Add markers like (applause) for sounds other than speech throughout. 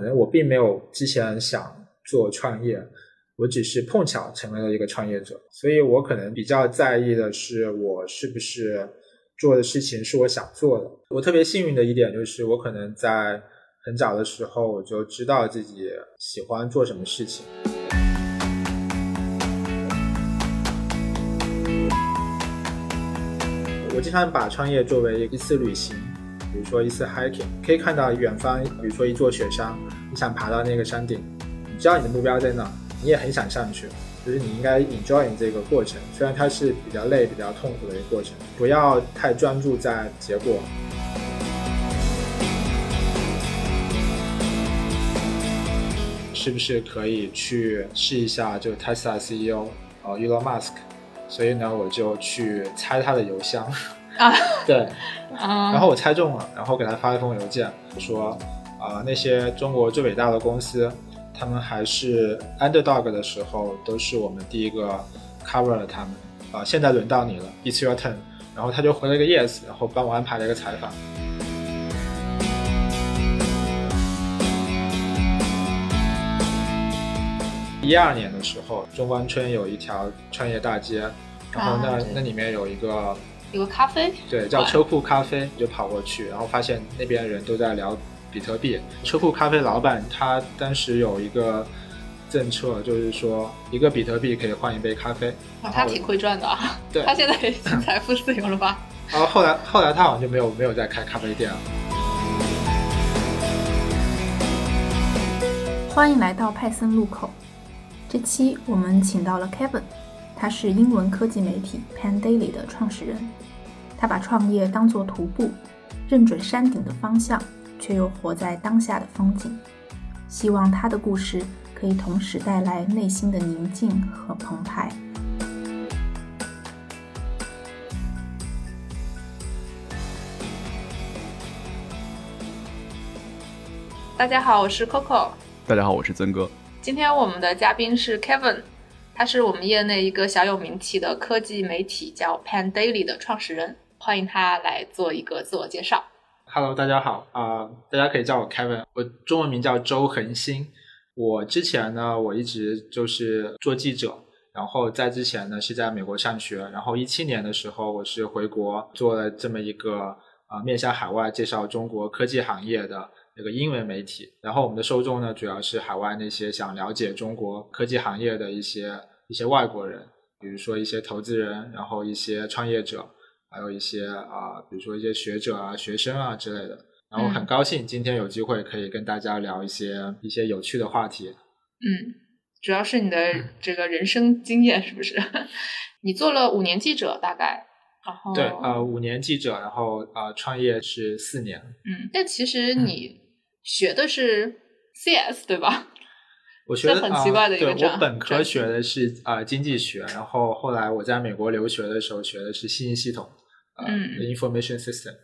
可能我并没有之前想做创业，我只是碰巧成为了一个创业者，所以我可能比较在意的是我是不是做的事情是我想做的。我特别幸运的一点就是我可能在很早的时候我就知道自己喜欢做什么事情。我经常把创业作为一次旅行，比如说一次 hiking，可以看到远方，比如说一座雪山，你想爬到那个山顶，你知道你的目标在哪，你也很想上去，就是你应该 enjoy 这个过程，虽然它是比较累、比较痛苦的一个过程，不要太专注在结果。是不是可以去试一下？就 Tesla CEO 呃 Elon Musk。所以呢，我就去猜他的邮箱啊，(laughs) 对，然后我猜中了，然后给他发了一封邮件，说啊，那些中国最伟大的公司，他们还是 underdog 的时候，都是我们第一个 cover 了他们啊，现在轮到你了，it's your turn。然后他就回了一个 yes，然后帮我安排了一个采访。一二年的时候，中关村有一条创业大街，然后那那里面有一个有个咖啡，对，叫车库咖啡，就跑过去，然后发现那边人都在聊比特币。车库咖啡老板他当时有一个政策，就是说一个比特币可以换一杯咖啡。哇，他挺会赚的啊！对，他现在已经财富自由了吧？(laughs) 然后后来后来他好像就没有没有再开咖啡店了。欢迎来到派森路口。这期我们请到了 Kevin，他是英文科技媒体 Pan Daily 的创始人。他把创业当作徒步，认准山顶的方向，却又活在当下的风景。希望他的故事可以同时带来内心的宁静和澎湃。大家好，我是 Coco。大家好，我是曾哥。今天我们的嘉宾是 Kevin，他是我们业内一个小有名气的科技媒体叫 Pan Daily 的创始人，欢迎他来做一个自我介绍。Hello，大家好啊，大家可以叫我 Kevin，我中文名叫周恒星。我之前呢，我一直就是做记者，然后在之前呢是在美国上学，然后一七年的时候我是回国做了这么一个啊面向海外介绍中国科技行业的。这个英文媒体，然后我们的受众呢，主要是海外那些想了解中国科技行业的一些一些外国人，比如说一些投资人，然后一些创业者，还有一些啊，比如说一些学者啊、学生啊之类的。然后很高兴今天有机会可以跟大家聊一些一些有趣的话题。嗯，主要是你的 (clears throat) 这个人生经验是不是？(laughs) 你做了五年记者，大概。然后对，呃，五年记者，然后呃，创业是四年。嗯，但其实你。学的是 CS 对吧？(laughs) 我学的很奇怪的一个对我本科学的是啊经济学，然后后来我在美国留学的时候学的是信息系统，嗯，information system。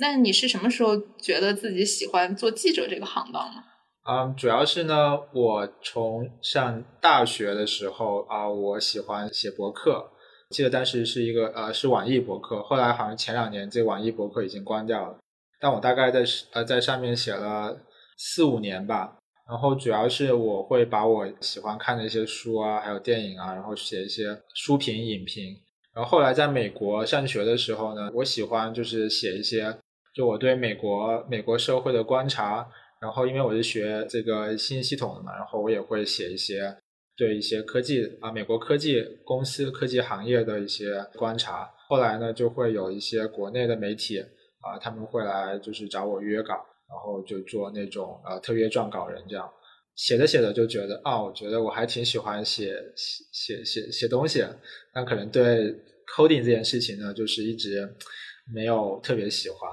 那你是什么时候觉得自己喜欢做记者这个行当呢？嗯，主要是呢，我从上大学的时候啊，我喜欢写博客，记得当时是一个呃是网易博客，后来好像前两年这个网易博客已经关掉了。但我大概在呃在上面写了四五年吧，然后主要是我会把我喜欢看的一些书啊，还有电影啊，然后写一些书评、影评。然后后来在美国上学的时候呢，我喜欢就是写一些就我对美国美国社会的观察。然后因为我是学这个信息系统的嘛，然后我也会写一些对一些科技啊美国科技公司、科技行业的一些观察。后来呢，就会有一些国内的媒体。啊，他们会来就是找我约稿，然后就做那种呃特约撰稿人这样，写着写着就觉得啊，我觉得我还挺喜欢写写写写写东西，但可能对 coding 这件事情呢，就是一直没有特别喜欢，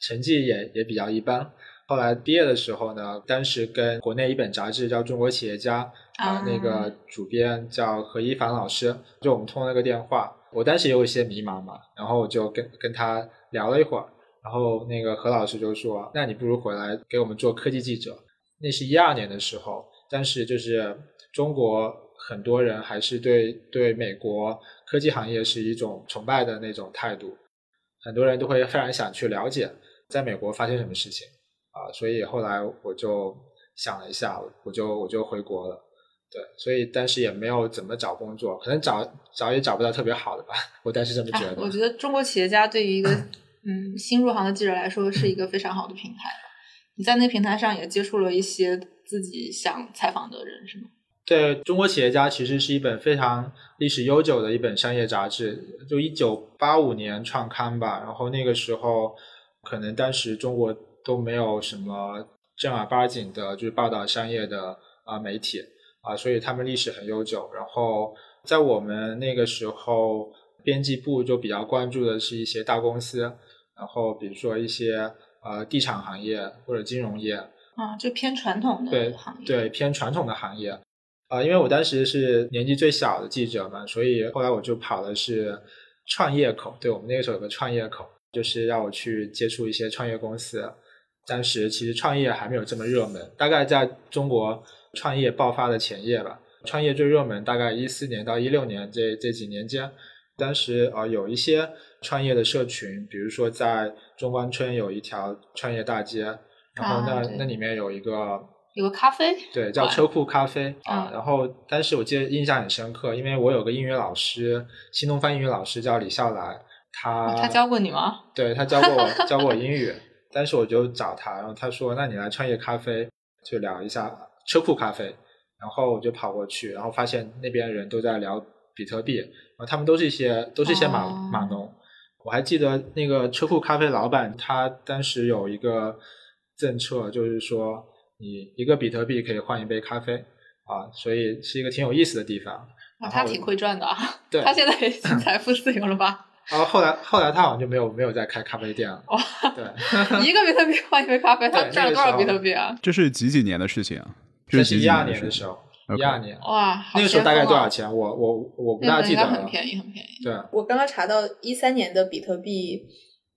成绩也也比较一般。后来毕业的时候呢，当时跟国内一本杂志叫《中国企业家》啊，那个主编叫何一凡老师，就我们通了个电话，我当时也有一些迷茫嘛，然后我就跟跟他聊了一会儿。然后那个何老师就说：“那你不如回来给我们做科技记者。”那是一二年的时候，但是就是中国很多人还是对对美国科技行业是一种崇拜的那种态度，很多人都会非常想去了解在美国发生什么事情啊。所以后来我就想了一下，我就我就回国了。对，所以但是也没有怎么找工作，可能找找也找不到特别好的吧，我当时这么觉得。我觉得中国企业家对于一个嗯新入行的记者来说是一个非常好的平台。你在那个平台上也接触了一些自己想采访的人，是吗？对中国企业家其实是一本非常历史悠久的一本商业杂志，就一九八五年创刊吧。然后那个时候，可能当时中国都没有什么正儿八经的，就是报道商业的啊媒体啊，所以他们历史很悠久。然后在我们那个时候，编辑部就比较关注的是一些大公司，然后比如说一些。呃，地产行业或者金融业啊，就偏传统的行业，对偏传统的行业。啊，因为我当时是年纪最小的记者嘛，所以后来我就跑的是创业口。对我们那个时候有个创业口，就是让我去接触一些创业公司。当时其实创业还没有这么热门，大概在中国创业爆发的前夜吧。创业最热门大概一四年到一六年这这几年间，当时啊有一些。创业的社群，比如说在中关村有一条创业大街，然后那那里面有一个有个咖啡，对，叫车库咖啡啊。然后当时我记得印象很深刻，因为我有个英语老师，新东方英语老师叫李笑来，他他教过你吗？(laughs) 对他教过我教过我英语，当时我就找他，然后他说：“那你来创业咖啡，就聊一下车库咖啡。”然后我就跑过去，然后发现那边人都在聊比特币，啊他们都是一些都是一些码码农。我还记得那个车库咖啡老板，他当时有一个政策，就是说你一个比特币可以换一杯咖啡啊，所以是一个挺有意思的地方。啊，他挺会赚的，对，他现在已经财富自由了吧？然 (laughs) 后后来后来他好像就没有没有再开咖啡店了。哇，对，(laughs) 一个比特币换一杯咖啡，他赚了多少比特币啊？这是几几年的事情啊？这是一二年的时候。一二年哇，那个时候大概多少钱？我我我不大记得了。很便宜，很便宜。对，我刚刚查到一三年的比特币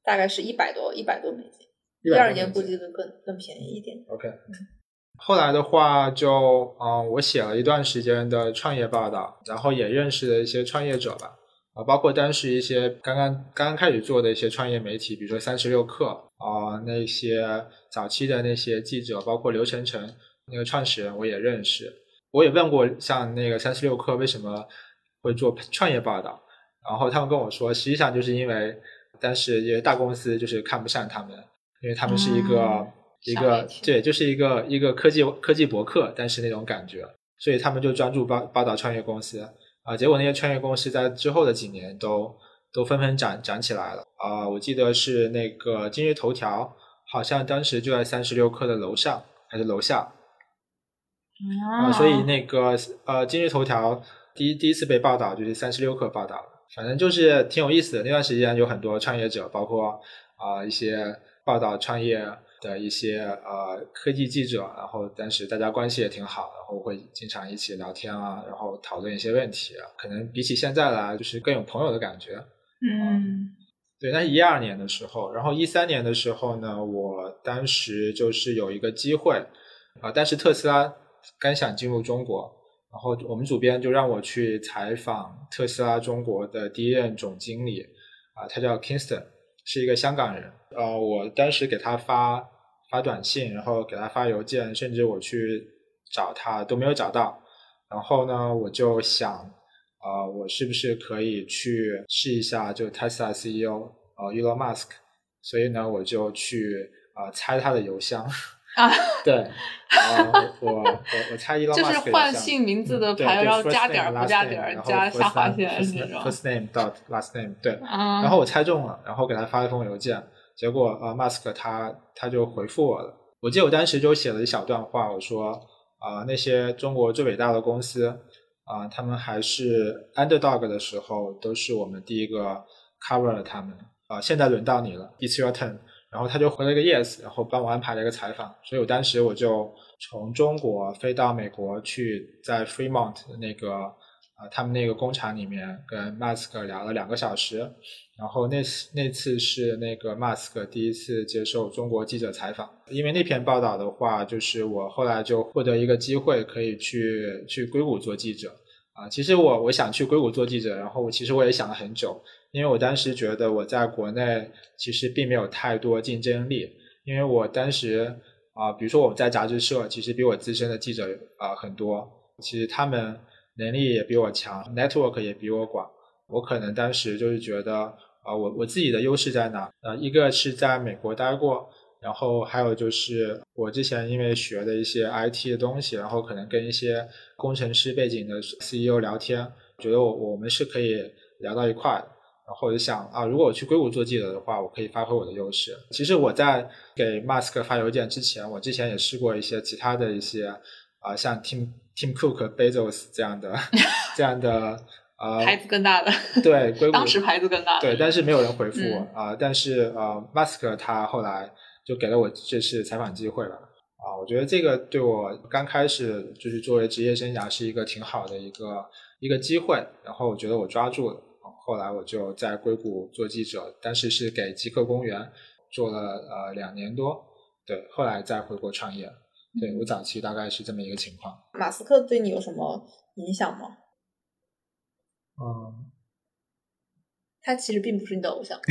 大概是一百多，一百多美金。一二年估计更更更便宜一点。OK，(laughs) 后来的话就嗯，我写了一段时间的创业报道，然后也认识了一些创业者吧，啊，包括当时一些刚刚刚刚开始做的一些创业媒体，比如说三十六氪啊，那些早期的那些记者，包括刘晨晨那个创始人，我也认识。我也问过像那个三十六氪为什么会做创业报道，然后他们跟我说，实际上就是因为当时因为大公司就是看不上他们，因为他们是一个一个对，就是一个一个科技科技博客，但是那种感觉，所以他们就专注报报道创业公司啊。结果那些创业公司在之后的几年都都纷纷涨涨起来了啊。我记得是那个今日头条，好像当时就在三十六氪的楼上还是楼下。啊，所以那个呃，今日头条第一第一次被报道就是三十六氪报道，反正就是挺有意思的。那段时间有很多创业者，包括啊一些报道创业的一些呃科技记者，然后当时大家关系也挺好，然后会经常一起聊天啊，然后讨论一些问题啊。可能比起现在来，就是更有朋友的感觉。嗯，对。那是一二年的时候，然后一三年的时候呢，我当时就是有一个机会啊，但是特斯拉。刚想进入中国，然后我们主编就让我去采访特斯拉中国的第一任总经理，啊，他叫 Kingston，是一个香港人。呃，我当时给他发发短信，然后给他发邮件，甚至我去找他都没有找到。然后呢，我就想，呃，我是不是可以去试一下，就 Tesla CEO 呃 Elon Musk？所以呢，我就去啊猜他的邮箱。啊，(laughs) 对，啊，我我我猜一个 (laughs) 就是换姓名字的牌，然后加点儿不加点儿，加下划线那种。First name dot last name，对，然后我猜中了，然后给他发了封邮件，结果呃，Mask 他他就回复我了。我记得我当时就写了一小段话，我说啊，那些中国最伟大的公司啊，他们还是 underdog 的时候，都是我们第一个 cover 了他们啊，现在轮到你了，It's your turn。然后他就回了一个 yes，然后帮我安排了一个采访，所以我当时我就从中国飞到美国去，在 Fremont 那个啊他们那个工厂里面跟 Mask 聊了两个小时，然后那次那次是那个 Mask 第一次接受中国记者采访，因为那篇报道的话，就是我后来就获得一个机会可以去去硅谷做记者啊，其实我我想去硅谷做记者，然后其实我也想了很久。因为我当时觉得我在国内其实并没有太多竞争力，因为我当时啊，比如说我们在杂志社，其实比我资深的记者啊很多，其实他们能力也比我强，network 也比我广。我可能当时就是觉得啊，我我自己的优势在哪？呃，一个是在美国待过，然后还有就是我之前因为学的一些 IT 的东西，然后可能跟一些工程师背景的 CEO 聊天，觉得我我们是可以聊到一块的。然后我就想啊，如果我去硅谷做记者的话，我可以发挥我的优势。其实我在给 Mask 发邮件之前，我之前也试过一些其他的一些啊，像 Tim Tim Cook、Bezos 这样的 (laughs) 这样的啊牌子更大的，对硅 (laughs) 谷当时牌子更大，对，但是没有人回复我嗯啊。但是呃，Mask 他后来就给了我这次采访机会了啊。我觉得这个对我刚开始就是作为职业生涯是一个挺好的一个一个机会，然后我觉得我抓住了。啊后来我就在硅谷做记者，当时是给极客公园做了呃两年多，对，后来再回国创业。对我早期大概是这么一个情况。马斯克对你有什么影响吗？嗯，他其实并不是你的偶像。(laughs)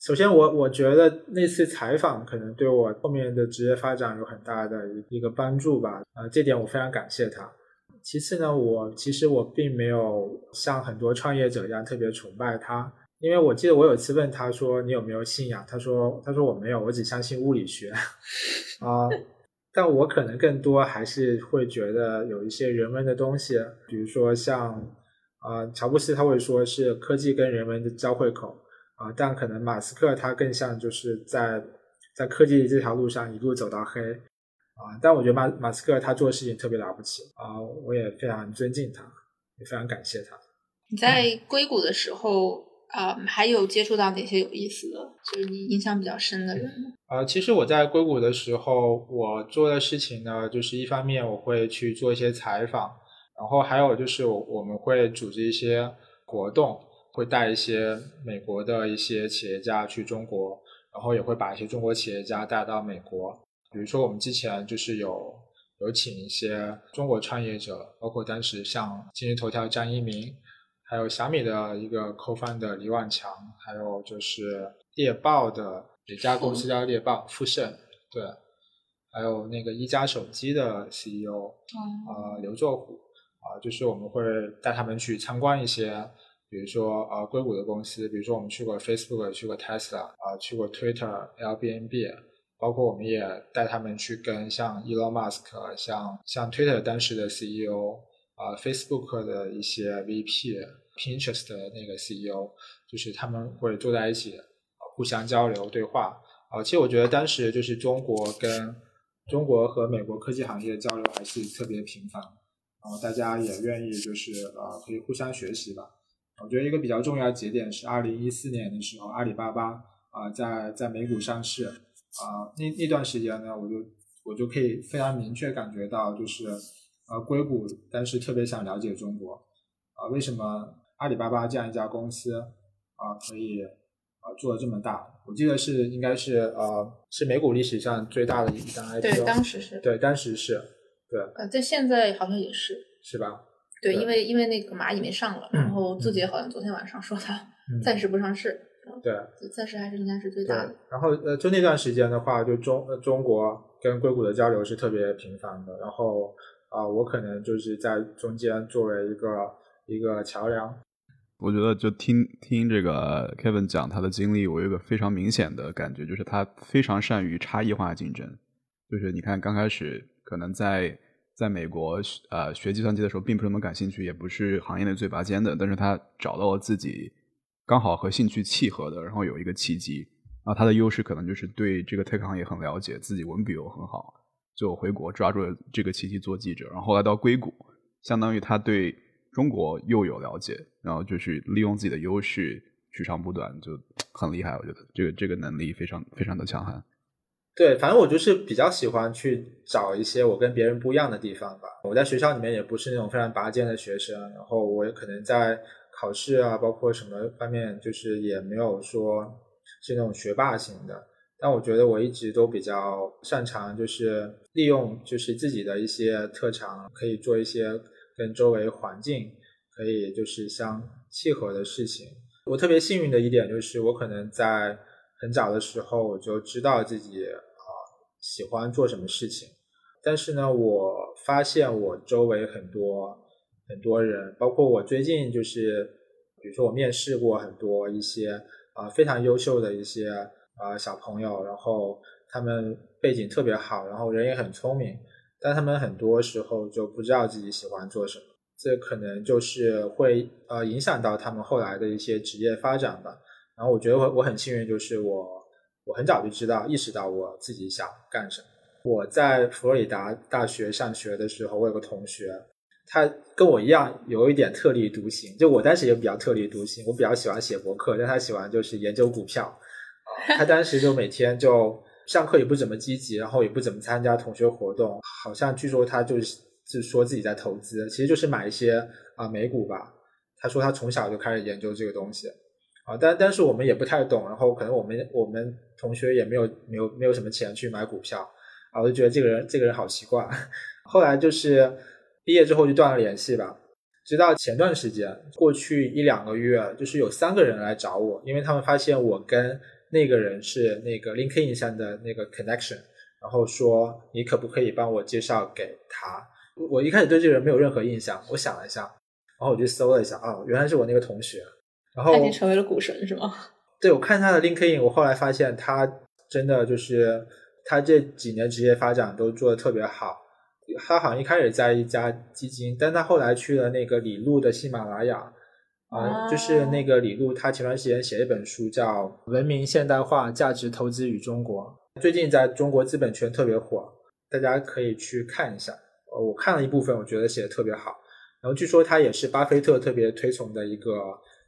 首先我，我觉得那次采访可能对我后面的职业发展有很大的一个帮助吧，呃，这点我非常感谢他。其次呢，我其实我并没有像很多创业者一样特别崇拜他，因为我记得我有一次问他说你有没有信仰，他说他说我没有，我只相信物理学 (laughs) 啊。但我可能更多还是会觉得有一些人文的东西，比如说像啊、乔布斯他会说是科技跟人文的交汇口。啊，但可能马斯克他更像就是在在科技这条路上一路走到黑啊，但我觉得马马斯克他做的事情特别了不起啊，我也非常尊敬他，也非常感谢他。你在硅谷的时候啊、还有接触到哪些有意思的，就是你印象比较深的人吗？呃，其实我在硅谷的时候，我做的事情呢，就是一方面我会去做一些采访，然后还有就是我我们会组织一些活动。会带一些美国的一些企业家去中国，然后也会把一些中国企业家带到美国。比如说，我们之前就是有有请一些中国创业者，包括当时像今日头条张一鸣，还有小米的一个 co-founder 李万强，还有就是猎豹的哪家公司叫猎豹富盛，对，还有那个一加手机的 CEO 嗯呃刘作虎啊、就是我们会带他们去参观一些。比如说呃硅谷的公司，比如说我们去过 Facebook，去过 Tesla，啊、去过 Twitter、Airbnb，包括我们也带他们去跟像 Elon Musk，像像 Twitter 当时的 CEO，啊、Facebook 的一些 VP，Pinterest 的那个 CEO，就是他们会坐在一起，互相交流对话。啊、其实我觉得当时就是中国跟中国和美国科技行业交流还是特别频繁，然后大家也愿意就是呃可以互相学习吧。我觉得一个比较重要的节点是二零一四年的时候，阿里巴巴啊、在在美股上市啊、那那段时间呢，我就我就可以非常明确感觉到，就是呃硅谷当时特别想了解中国啊、为什么阿里巴巴这样一家公司啊、可以啊、做的这么大？我记得是应该是呃是美股历史上最大的一单 IPO，对，当时是，对当时是对呃，在现在好像也是。是吧？对，对因为因为那个蚂蚁没上了，然后字嗯节好像昨天晚上说它嗯暂时不上市，对。暂时还是应该是最大的。，然后呃，就那段时间的话，就中呃中国跟硅谷的交流是特别频繁的。然后啊、我可能就是在中间作为一个一个桥梁。我觉得就听听这个 Kevin 讲他的经历，我有个非常明显的感觉，就是他非常善于差异化竞争。就是你看刚开始可能在在美国呃学计算机的时候，并不是那么感兴趣，也不是行业内最拔尖的，但是他找到了自己刚好和兴趣契合的，然后有一个契机。然后他的优势可能就是对这个 tech 行业很了解，自己文笔又很好，就回国抓住了这个契机做记者。然后后来到硅谷，相当于他对中国又有了解，然后就是利用自己的优势取长补短，就很厉害。我觉得这个这个能力非常非常的强悍。对，反正我就是比较喜欢去找一些我跟别人不一样的地方吧。我在学校里面也不是那种非常拔尖的学生，然后我也可能在考试啊，包括什么方面，就是也没有说是那种学霸型的。但我觉得我一直都比较擅长，就是利用就是自己的一些特长，可以做一些跟周围环境可以就是相契合的事情。我特别幸运的一点就是，我可能在很早的时候我就知道自己啊、喜欢做什么事情。但是呢，我发现我周围很多很多人，包括我最近就是，比如说我面试过很多一些啊、非常优秀的一些啊、小朋友，然后他们背景特别好，然后人也很聪明，但他们很多时候就不知道自己喜欢做什么，这可能就是会呃影响到他们后来的一些职业发展吧。然后我觉得我我很幸运，就是我我很早就知道意识到我自己想干什么。我在佛罗里达大学上学的时候，我有个同学，他跟我一样有一点特立独行，就我当时也比较特立独行，我比较喜欢写博客，但他喜欢就是研究股票。他当时就每天就上课也不怎么积极，然后也不怎么参加同学活动，好像据说他就是就说自己在投资，其实就是买一些啊、美股吧。他说他从小就开始研究这个东西，啊，但但是我们也不太懂，然后可能我们我们同学也没有没有没有什么钱去买股票，啊，我就觉得这个人这个人好奇怪。后来就是毕业之后就断了联系吧，直到前段时间，过去一两个月，就是有三个人来找我，因为他们发现我跟那个人是那个 LinkedIn 上的那个 connection，然后说你可不可以帮我介绍给他？我一开始对这个人没有任何印象，我想了一下，然后我就搜了一下，哦，原来是我那个同学。然后他已经成为了股神是吗？对，我看他的 LinkedIn，我后来发现他真的就是他这几年职业发展都做的特别好。他好像一开始在一家基金，但他后来去了那个李路的喜马拉雅，啊、哦就是那个李路，他前段时间写一本书叫《文明现代化价值投资与中国》，最近在中国资本圈特别火，大家可以去看一下。呃，我看了一部分，我觉得写的特别好。然后据说他也是巴菲特特别推崇的一个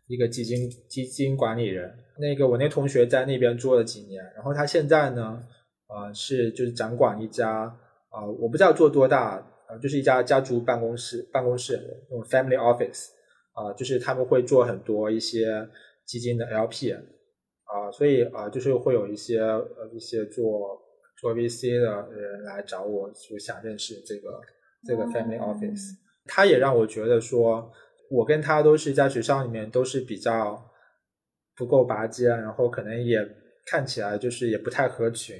一个基金基金管理人。那个我那同学在那边做了几年，然后他现在呢，呃，是就是掌管一家啊、我不知道做多大，呃，就是一家家族办公室办公室那种 family office 啊、就是他们会做很多一些基金的 LP 啊、所以啊、就是会有一些呃一些做做 VC 的人来找我，就想认识这个这个 family office。他也让我觉得说，我跟他都是在学校里面都是比较不够拔尖，然后可能也看起来就是也不太合群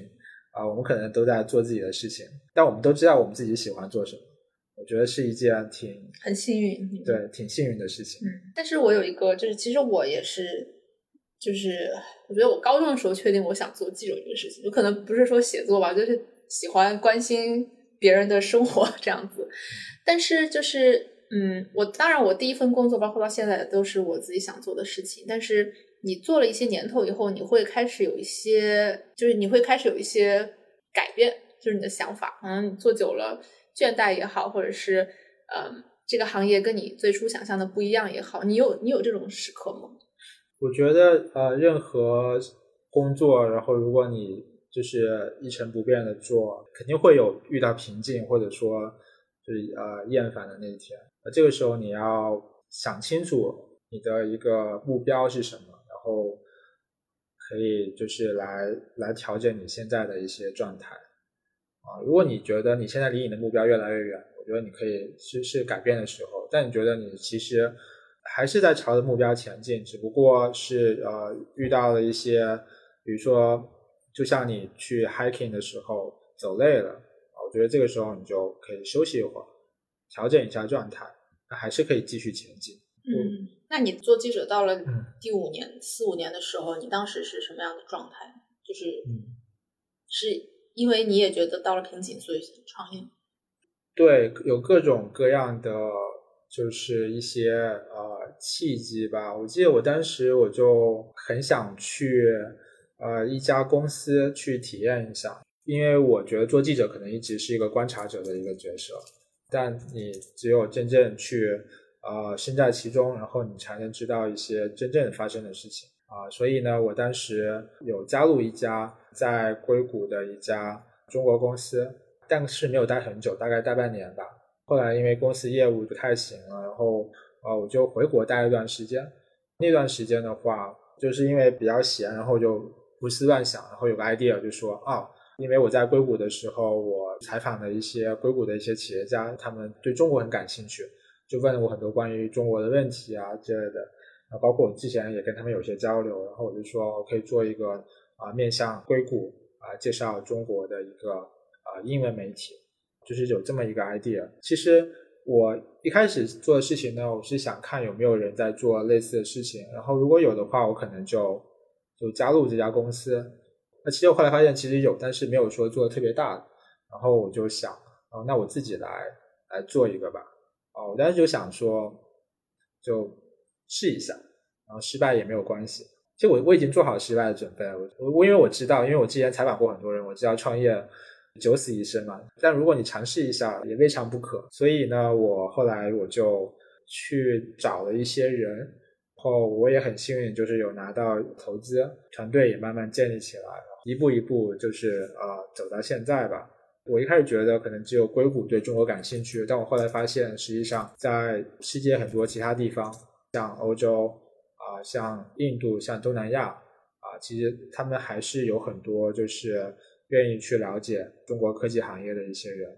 啊、我们可能都在做自己的事情，但我们都知道我们自己喜欢做什么。我觉得是一件挺很幸运。对挺幸运的事情。嗯，但是我有一个，就是其实我也是，就是我觉得我高中的时候确定我想做记者这个事情，有可能不是说写作吧，就是喜欢关心别人的生活这样子。但是就是，嗯，我当然我第一份工作，包括到现在都是我自己想做的事情，但是你做了一些年头以后，你会开始有一些，就是你会开始有一些改变，就是你的想法，可能你做久了倦怠也好，或者是嗯，这个行业跟你最初想象的不一样也好，你有你有这种时刻吗？我觉得呃，任何工作，然后如果你就是一成不变的做，肯定会有遇到瓶颈，或者说就是呃厌烦的那一天。呃，这个时候你要想清楚你的一个目标是什么，然后可以就是来来调整你现在的一些状态。啊，如果你觉得你现在离你的目标越来越远，我觉得你可以是是改变的时候。但你觉得你其实还是在朝着目标前进，只不过是呃遇到了一些，比如说，就像你去 hiking 的时候走累了啊，我觉得这个时候你就可以休息一会儿，调整一下状态，那还是可以继续前进。嗯，那你做记者到了嗯第五年、四五年的时候，你当时是什么样的状态？就是嗯，是因为你也觉得到了瓶颈，所以创业。对，有各种各样的，就是一些呃契机吧。我记得我当时我就很想去呃一家公司去体验一下，因为我觉得做记者可能一直是一个观察者的一个角色，但你只有真正去呃身在其中，然后你才能知道一些真正发生的事情啊、所以呢，我当时有加入一家在硅谷的一家中国公司，但是没有待很久，大概待半年吧。后来因为公司业务不太行了，然后呃我就回国待了一段时间。那段时间的话，就是因为比较闲，然后就胡思乱想，然后有个 idea 就说啊，因为我在硅谷的时候，我采访了一些硅谷的一些企业家，他们对中国很感兴趣，就问了我很多关于中国的问题啊之类的。啊，包括我之前也跟他们有些交流，然后我就说我可以做一个啊面向硅谷啊、介绍中国的一个啊、英文媒体，就是有这么一个 idea。其实我一开始做的事情呢，我是想看有没有人在做类似的事情，然后如果有的话，我可能就就加入这家公司。那其实我后来发现其实有，但是没有说做的特别大。然后我就想，哦，那我自己来来做一个吧。哦，我当时就想说，就试一下，然后失败也没有关系。其实我我已经做好失败的准备了。我我因为我知道，因为我之前采访过很多人，我知道创业九死一生嘛。但如果你尝试一下，也未尝不可。所以呢，我后来我就去找了一些人，然后我也很幸运，就是有拿到投资，团队也慢慢建立起来，一步一步就是呃走到现在吧。我一开始觉得可能只有硅谷对中国感兴趣，但我后来发现，实际上在世界很多其他地方，像欧洲啊、像印度、像东南亚啊，其实他们还是有很多就是愿意去了解中国科技行业的一些人。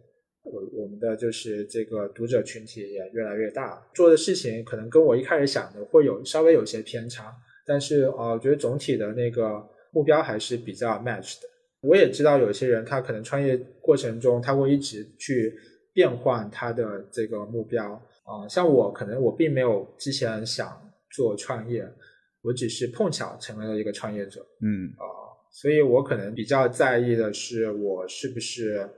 我我们的就是这个读者群体也越来越大，做的事情可能跟我一开始想的会有稍微有些偏差，但是啊、我觉得总体的那个目标还是比较 match 的。我也知道有些人他可能创业过程中他会一直去变换他的这个目标啊、像我可能我并没有之前想做创业，我只是碰巧成为了一个创业者嗯啊、所以我可能比较在意的是我是不是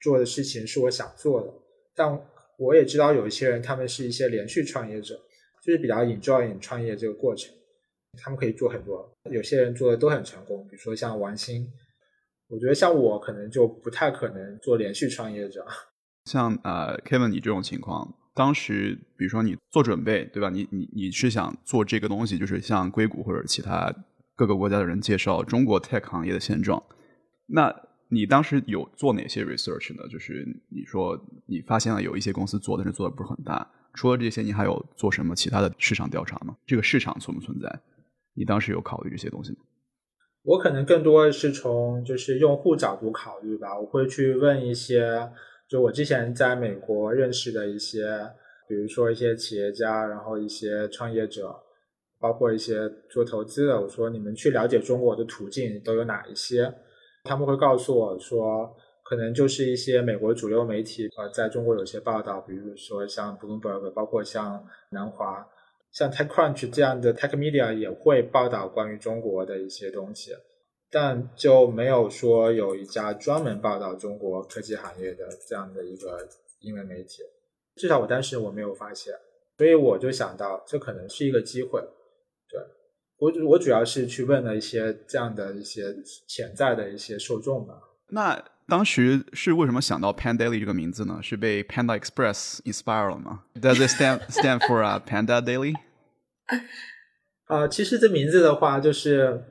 做的事情是我想做的，但我也知道有一些人他们是一些连续创业者，就是比较 enjoy 创业这个过程，他们可以做很多，有些人做的都很成功，比如说像王兴。我觉得像我可能就不太可能做连续创业者。(laughs) 像呃 Kevin 你这种情况，当时比如说你做准备，对吧？你你你是想做这个东西，就是向硅谷或者其他各个国家的人介绍中国 tech 行业的现状。那你当时有做哪些 research 呢？就是你说你发现了有一些公司做，但是做的不是很大。除了这些，你还有做什么其他的市场调查吗？这个市场存不存在？你当时有考虑这些东西吗？我可能更多的是从就是用户角度考虑吧，我会去问一些，就我之前在美国认识的一些，比如说一些企业家，然后一些创业者，包括一些做投资的，我说你们去了解中国的途径都有哪一些？他们会告诉我说，可能就是一些美国主流媒体呃在中国有些报道，比如说像 Bloomberg，包括像南华。像 TechCrunch 这样的 Tech Media 也会报道关于中国的一些东西，但就没有说有一家专门报道中国科技行业的这样的一个英文媒体，至少我当时我没有发现，所以我就想到这可能是一个机会。对我，我主要是去问了一些这样的一些潜在的一些受众吧。那当时是为什么想到 Pan Daily 这个名字呢？是被 Panda Express inspire 了吗？Does it stand (laughs) stand for a Panda Daily？啊、其实这名字的话，就是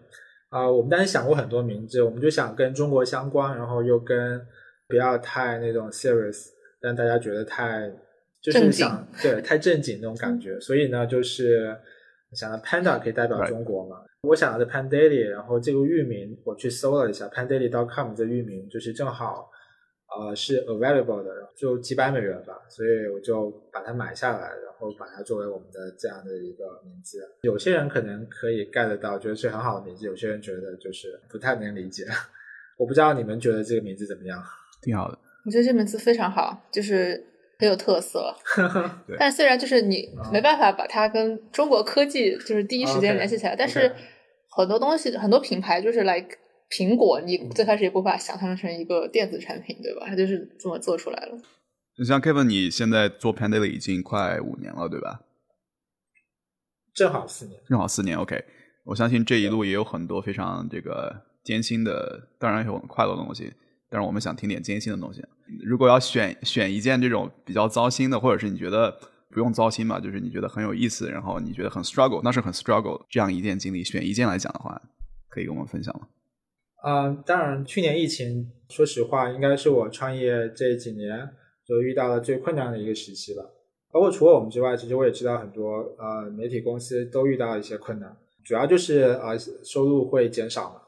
啊、我们当时想过很多名字，我们就想跟中国相关，然后又跟不要太那种 serious，让大家觉得太就是正经想对太正经那种感觉，所以呢，就是想到 panda 可以代表中国嘛。我想到的 Pan Daily，然后这个域名我去搜了一下，pandaily.com 这域名就是正好呃是 available 的，就几百美元吧，所以我就把它买下来，然后把它作为我们的这样的一个名字。有些人可能可以 get 到，觉得是很好的名字；有些人觉得就是不太能理解。(laughs) 我不知道你们觉得这个名字怎么样？挺好的。我觉得这名字非常好，就是很有特色。(laughs) 对但虽然就是你啊没办法把它跟中国科技就是第一时间联系起来，但是很多东西很多品牌就是 like 苹果，你最开始也不把它想象成一个电子产品，对吧？它就是这么做出来了。像 Kevin，你现在做 Pan Daily 已经快五年了，对吧？正好四年。正好四年。OK，我相信这一路也有很多非常这个艰辛的，当然有很快乐的东西，但是我们想听点艰辛的东西。如果要选选一件这种比较糟心的，或者是你觉得不用糟心吧，就是你觉得很有意思，然后你觉得很 struggle，那是很 struggle 这样一件经历，选一件来讲的话，可以跟我们分享吗？嗯，当然，去年疫情，说实话，应该是我创业这几年就遇到了最困难的一个时期吧。包括除了我们之外，其实我也知道很多呃媒体公司都遇到一些困难，主要就是呃收入会减少嘛。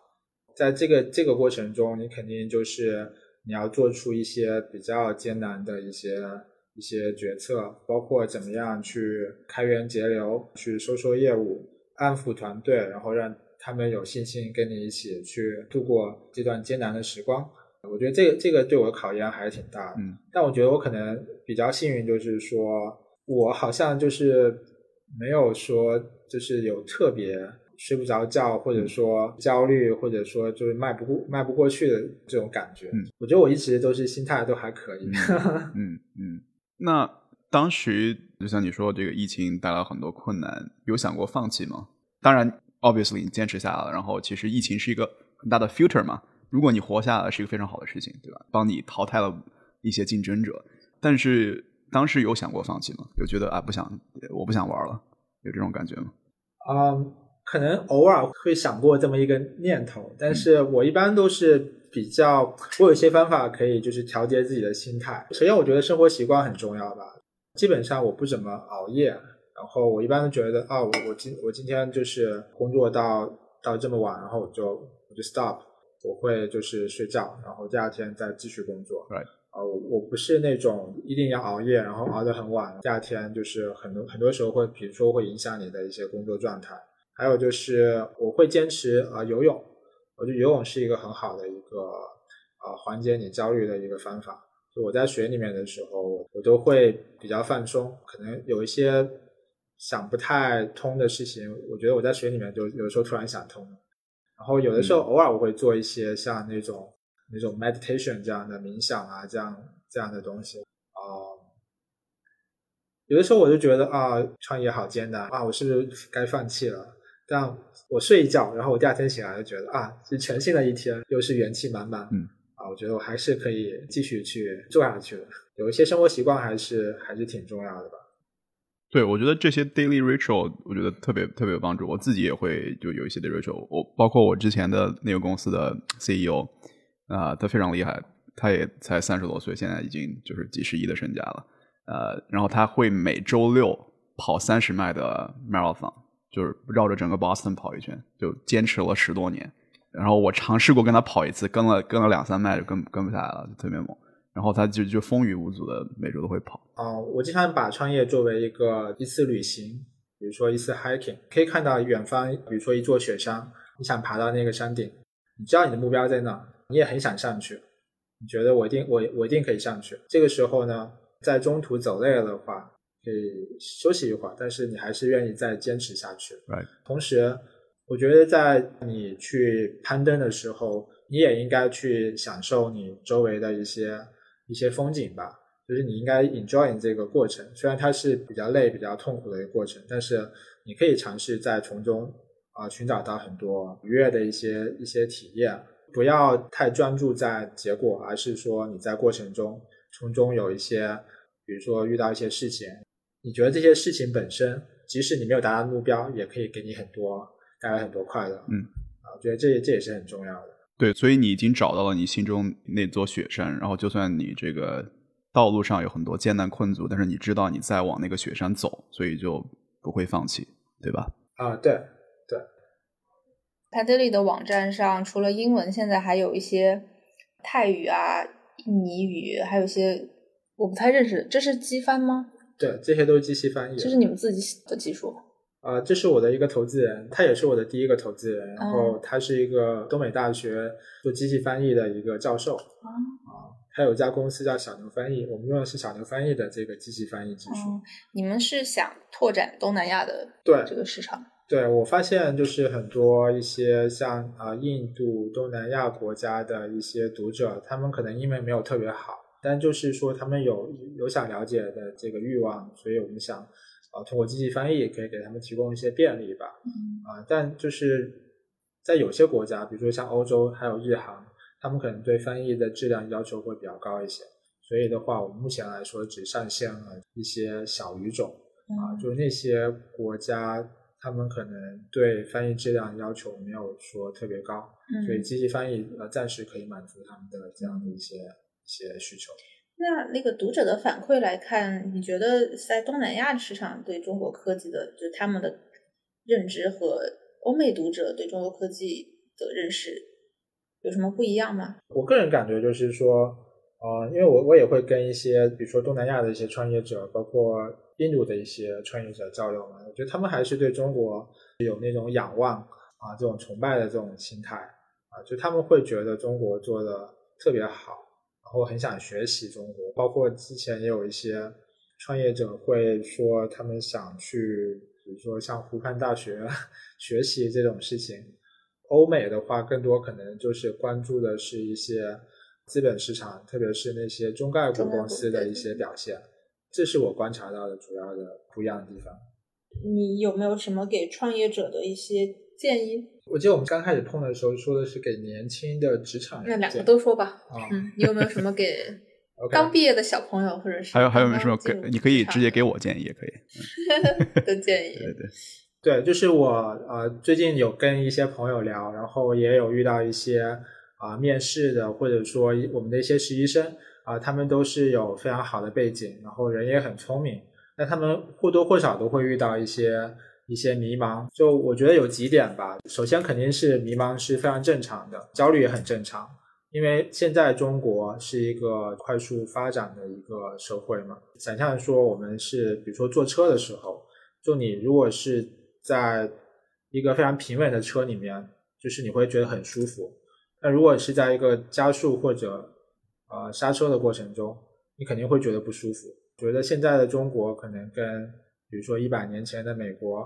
在这个这个过程中，你肯定就是你要做出一些比较艰难的一些一些决策，包括怎么样去开源节流，去收缩业务，安抚团队，然后让他们有信心跟你一起去度过这段艰难的时光。我觉得这个这个对我的考验还是挺大的。嗯，但我觉得我可能比较幸运，就是说我好像就是没有说就是有特别睡不着觉，或者说焦虑，或者说就是迈不过迈不过去的这种感觉。嗯，我觉得我一直都是心态都还可以。嗯嗯，那当时就像你说，这个疫情带来很多困难，有想过放弃吗？当然，obviously 你坚持下来了，然后其实疫情是一个很大的 filter 嘛。如果你活下来，是一个非常好的事情，对吧？帮你淘汰了一些竞争者。但是当时有想过放弃吗？有觉得啊，不想，我不想玩了，有这种感觉吗？嗯，可能偶尔会想过这么一个念头，但是我一般都是比较，我有一些方法可以就是调节自己的心态。首先，我觉得生活习惯很重要吧。基本上我不怎么熬夜，然后我一般都觉得啊，我我今我今天就是工作到到这么晚，然后我就我就 stop。我会就是睡觉，然后第二天再继续工作。Right. 呃，我不是那种一定要熬夜，然后熬得很晚，第二天就是很多很多时候会，比如说会影响你的一些工作状态。还有就是我会坚持啊游泳，我觉得游泳是一个很好的一个呃缓解你焦虑的一个方法。就我在水里面的时候，我都会比较放松，可能有一些想不太通的事情，我觉得我在水里面就有时候突然想通了。然后有的时候偶尔我会做一些像那种那种 meditation 这样的冥想啊，这样这样的东西啊。有的时候我就觉得啊，创业好艰难啊，我是不是该放弃了？但我睡一觉，然后我第二天醒来就觉得啊，是全新的一天，又是元气满满。嗯，啊，我觉得我还是可以继续去做下去的。有一些生活习惯还是还是挺重要的吧。对，我觉得这些 daily ritual 我觉得特别特别有帮助。我自己也会就有一些的 ritual。我包括我之前的那个公司的 CEO 啊、他非常厉害，他也才三十多岁，现在已经就是几十亿的身家了。呃，然后他会每周六跑三十迈的 marathon，就是绕着整个 Boston 跑一圈，就坚持了十多年。然后我尝试过跟他跑一次，跟了跟了两三迈就跟跟不下来了，就特别猛。然后他就就风雨无阻的每周都会跑。啊、我经常把创业作为一个一次旅行，比如说一次 hiking，可以看到远方，比如说一座雪山，你想爬到那个山顶，你知道你的目标在哪，你也很想上去，你觉得我一定我我一定可以上去。这个时候呢，在中途走累了的话，可以休息一会儿，但是你还是愿意再坚持下去。Right. 同时，我觉得在你去攀登的时候，你也应该去享受你周围的一些一些风景吧。就是你应该 enjoy 这个过程，虽然它是比较累、比较痛苦的一个过程，但是你可以尝试在从中啊、寻找到很多愉悦的一些一些体验。不要太专注在结果，而是说你在过程中从中有一些，比如说遇到一些事情，你觉得这些事情本身，即使你没有达到目标，也可以给你很多带来很多快乐。嗯，啊，我觉得这这也是很重要的。对，所以你已经找到了你心中那座雪山，然后就算你这个道路上有很多艰难困阻，但是你知道你在往那个雪山走，所以就不会放弃，对吧？啊，对，Padily 的网站上除了英文，现在还有一些泰语啊、印尼语，还有一些我不太认识。这是机翻吗？对，这些都是机器翻译的。这是你们自己的技术？啊，这是我的一个投资人，他也是我的第一个投资人，然哦后他是一个东北大学做机器翻译的一个教授。哦啊，他有一家公司叫小牛翻译，我们用的是小牛翻译的这个机器翻译技术。嗯，你们是想拓展东南亚的对这个市场？对我发现就是很多一些像啊、印度、东南亚国家的一些读者，他们可能英文没有特别好，但就是说他们有有想了解的这个欲望，所以我们想啊、通过机器翻译可以给他们提供一些便利吧。嗯啊，但就是在有些国家，比如说像欧洲还有日韩，他们可能对翻译的质量要求会比较高一些。所以的话，我们目前来说只上线了一些小语种啊，嗯就是那些国家，他们可能对翻译质量要求没有说特别高，所以嗯，机器翻译呃暂时可以满足他们的这样的一些一些需求。那那个读者的反馈来看，你觉得在东南亚市场对中国科技的，就是他们的认知和欧美读者对中国科技的认识有什么不一样吗？我个人感觉就是说，呃，因为我我也会跟一些，比如说东南亚的一些创业者，包括印度的一些创业者交流嘛，我觉得他们还是对中国有那种仰望，啊这种崇拜的这种心态啊，就他们会觉得中国做的特别好，然后很想学习中国。包括之前也有一些创业者会说，他们想去，比如说像湖畔大学 (laughs) 学习这种事情。欧美的话，更多可能就是关注的是一些资本市场，特别是那些中概股公司的一些表现。这是我观察到的主要的不一样的地方。你有没有什么给创业者的一些建议？我记得我们刚开始碰的时候说的是给年轻的职场人，那两个都说吧。啊，嗯，你有没有什么给 (laughs) 刚毕业的小朋友，或者是还有还有没有什么给？你可以直接给我建议，也可以。(laughs) 的建议？对对，对，就是我呃最近有跟一些朋友聊，然后也有遇到一些啊、面试的，或者说我们的一些实习生啊、他们都是有非常好的背景，然后人也很聪明，但他们或多或少都会遇到一些一些迷茫。就我觉得有几点吧，首先肯定是迷茫是非常正常的，焦虑也很正常。因为现在中国是一个快速发展的一个社会嘛，想象说我们是比如说坐车的时候，就你如果是在一个非常平稳的车里面，就是你会觉得很舒服。那如果是在一个加速或者呃刹车的过程中，你肯定会觉得不舒服。觉得现在的中国可能跟比如说一百年前的美国，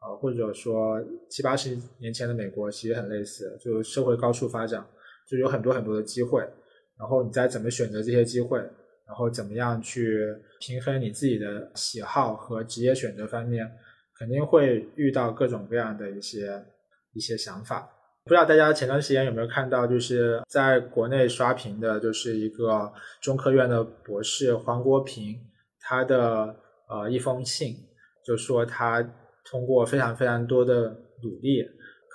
呃或者说七八十年前的美国其实很类似，就社会高速发展，就有很多很多的机会。然后你再怎么选择这些机会，然后怎么样去平衡你自己的喜好和职业选择方面，肯定会遇到各种各样的一些一些想法。不知道大家前段时间有没有看到，就是在国内刷屏的，就是一个中科院的博士黄国平，他的呃一封信，就说他通过非常非常多的努力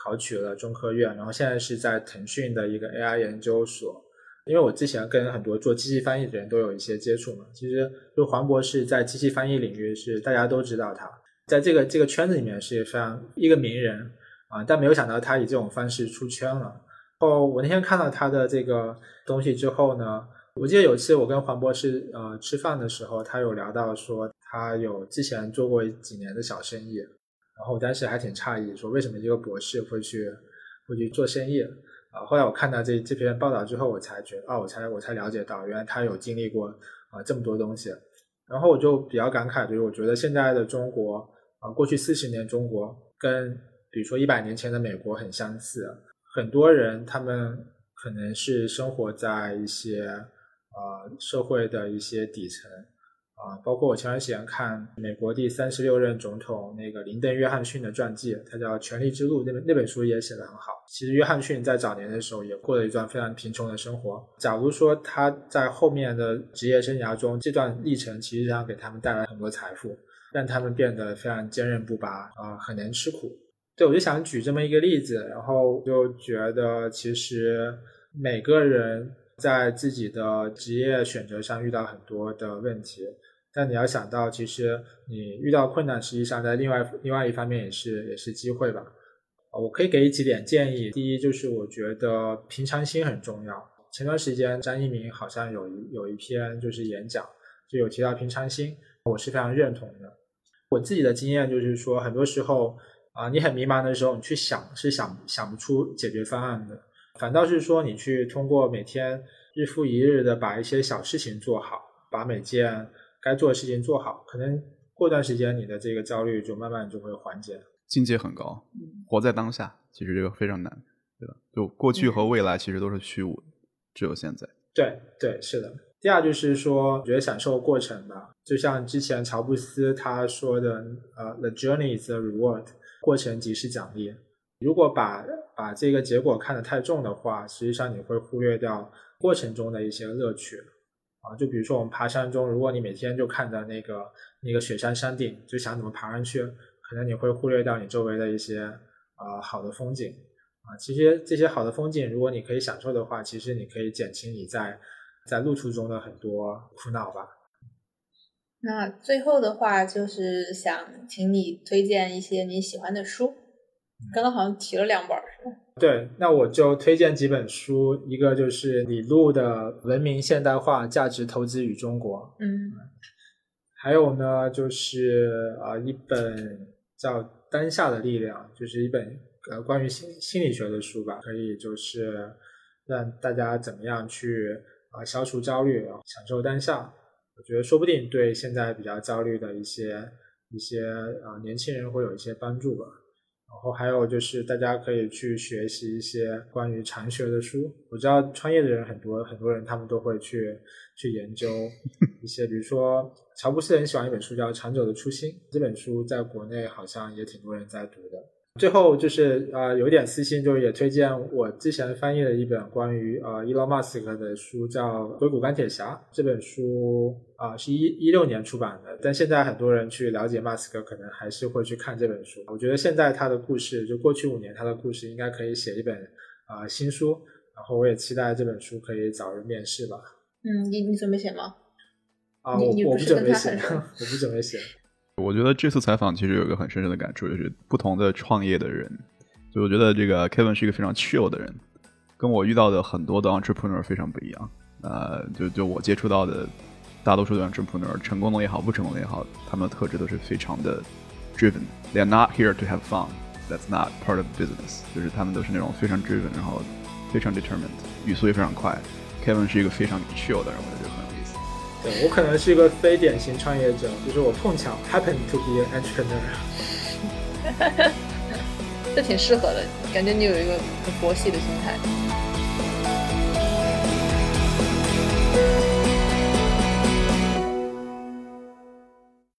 考取了中科院，然后现在是在腾讯的一个 AI 研究所。因为我之前跟很多做机器翻译的人都有一些接触嘛，其实就黄博士在机器翻译领域是大家都知道他，在这个这个圈子里面是非常一个名人啊，但没有想到他以这种方式出圈了。然后我那天看到他的这个东西之后呢，我记得有一次我跟黄博士呃吃饭的时候，他有聊到说他有之前做过几年的小生意，然后我当时还挺诧异，说为什么一个博士会去会去做生意啊？后来我看到这这篇报道之后，我才觉得啊，我才我才了解到，原来他有经历过啊这么多东西。然后我就比较感慨，就是我觉得现在的中国啊，过去四十年中国跟比如说一百年前的美国很相似，很多人他们可能是生活在一些呃社会的一些底层啊、包括我前段时间看美国第三十六任总统那个林登·约翰逊的传记，他叫《权力之路》，那本那本书也写得很好。其实约翰逊在早年的时候也过了一段非常贫穷的生活。假如说他在后面的职业生涯中，这段历程其实上给他们带来很多财富，让他们变得非常坚韧不拔啊、很能吃苦。对，我就想举这么一个例子，然后就觉得其实每个人在自己的职业选择上遇到很多的问题，但你要想到，其实你遇到困难，实际上在另外另外一方面也是也是机会吧。啊我可以给几点建议。第一，就是我觉得平常心很重要。前段时间张一鸣好像有一有一篇就是演讲，就有提到平常心，我是非常认同的。我自己的经验就是说，很多时候啊、你很迷茫的时候，你去想是想想不出解决方案的，反倒是说你去通过每天日复一日的把一些小事情做好，把每件该做的事情做好，可能过段时间你的这个焦虑就慢慢就会缓解。境界很高，活在当下，其实这个非常难，对吧？就过去和未来其实都是虚无的，只有现在。对对，是的。第二就是说，我觉得享受过程吧，就像之前乔布斯他说的，呃，the journey is the reward，过程即是奖励。如果把把这个结果看得太重的话，实际上你会忽略掉过程中的一些乐趣。啊，就比如说我们爬山中，如果你每天就看着那个那个雪山山顶，就想怎么爬上去，可能你会忽略掉你周围的一些呃好的风景。啊，其实这些好的风景，如果你可以享受的话，其实你可以减轻你在在路途中的很多苦恼吧。那最后的话，就是想请你推荐一些你喜欢的书。刚刚好像提了两本儿，是吧？对，那我就推荐几本书，一个就是李路的《文明现代化：价值投资与中国》，嗯还有呢就是啊、呃一本叫《当下的力量》，就是一本呃关于心心理学的书吧，可以就是让大家怎么样去啊、消除焦虑，享受当下。我觉得说不定对现在比较焦虑的一些一些啊、年轻人会有一些帮助吧。然后还有就是大家可以去学习一些关于禅学的书。我知道创业的人很多，很多人他们都会去去研究一些，比如说乔布斯很喜欢一本书叫《长久的初心》，这本书在国内好像也挺多人在读的。最后就是呃有点私心，就是也推荐我之前翻译的一本关于呃伊隆马斯克的书，叫《硅谷钢铁侠》。这本书啊、是一一六年出版的，但现在很多人去了解马斯克，可能还是会去看这本书。我觉得现在他的故事，就过去五年他的故事，应该可以写一本啊、新书。然后我也期待这本书可以早日面世吧。嗯，你你准备写吗？啊，我我不准备写，我不准备写。我觉得这次采访其实有一个很深深的感触，就是不同的创业的人，就我觉得这个 Kevin 是一个非常 chill 的人，跟我遇到的很多的 entrepreneur 非常不一样。呃，就就我接触到的大多数的 entrepreneur，成功的也好，不成功的也好，他们的特质都是非常的 driven。They are not here to have fun. That's not part of business. 就是他们都是那种非常 driven，然后非常 determined，语速也非常快。Kevin 是一个非常 chill 的人，我觉得。对我可能是一个非典型创业者，就是我碰巧 happen to be an entrepreneur。(laughs) 这挺适合的，感觉你有一个很佛系的心态。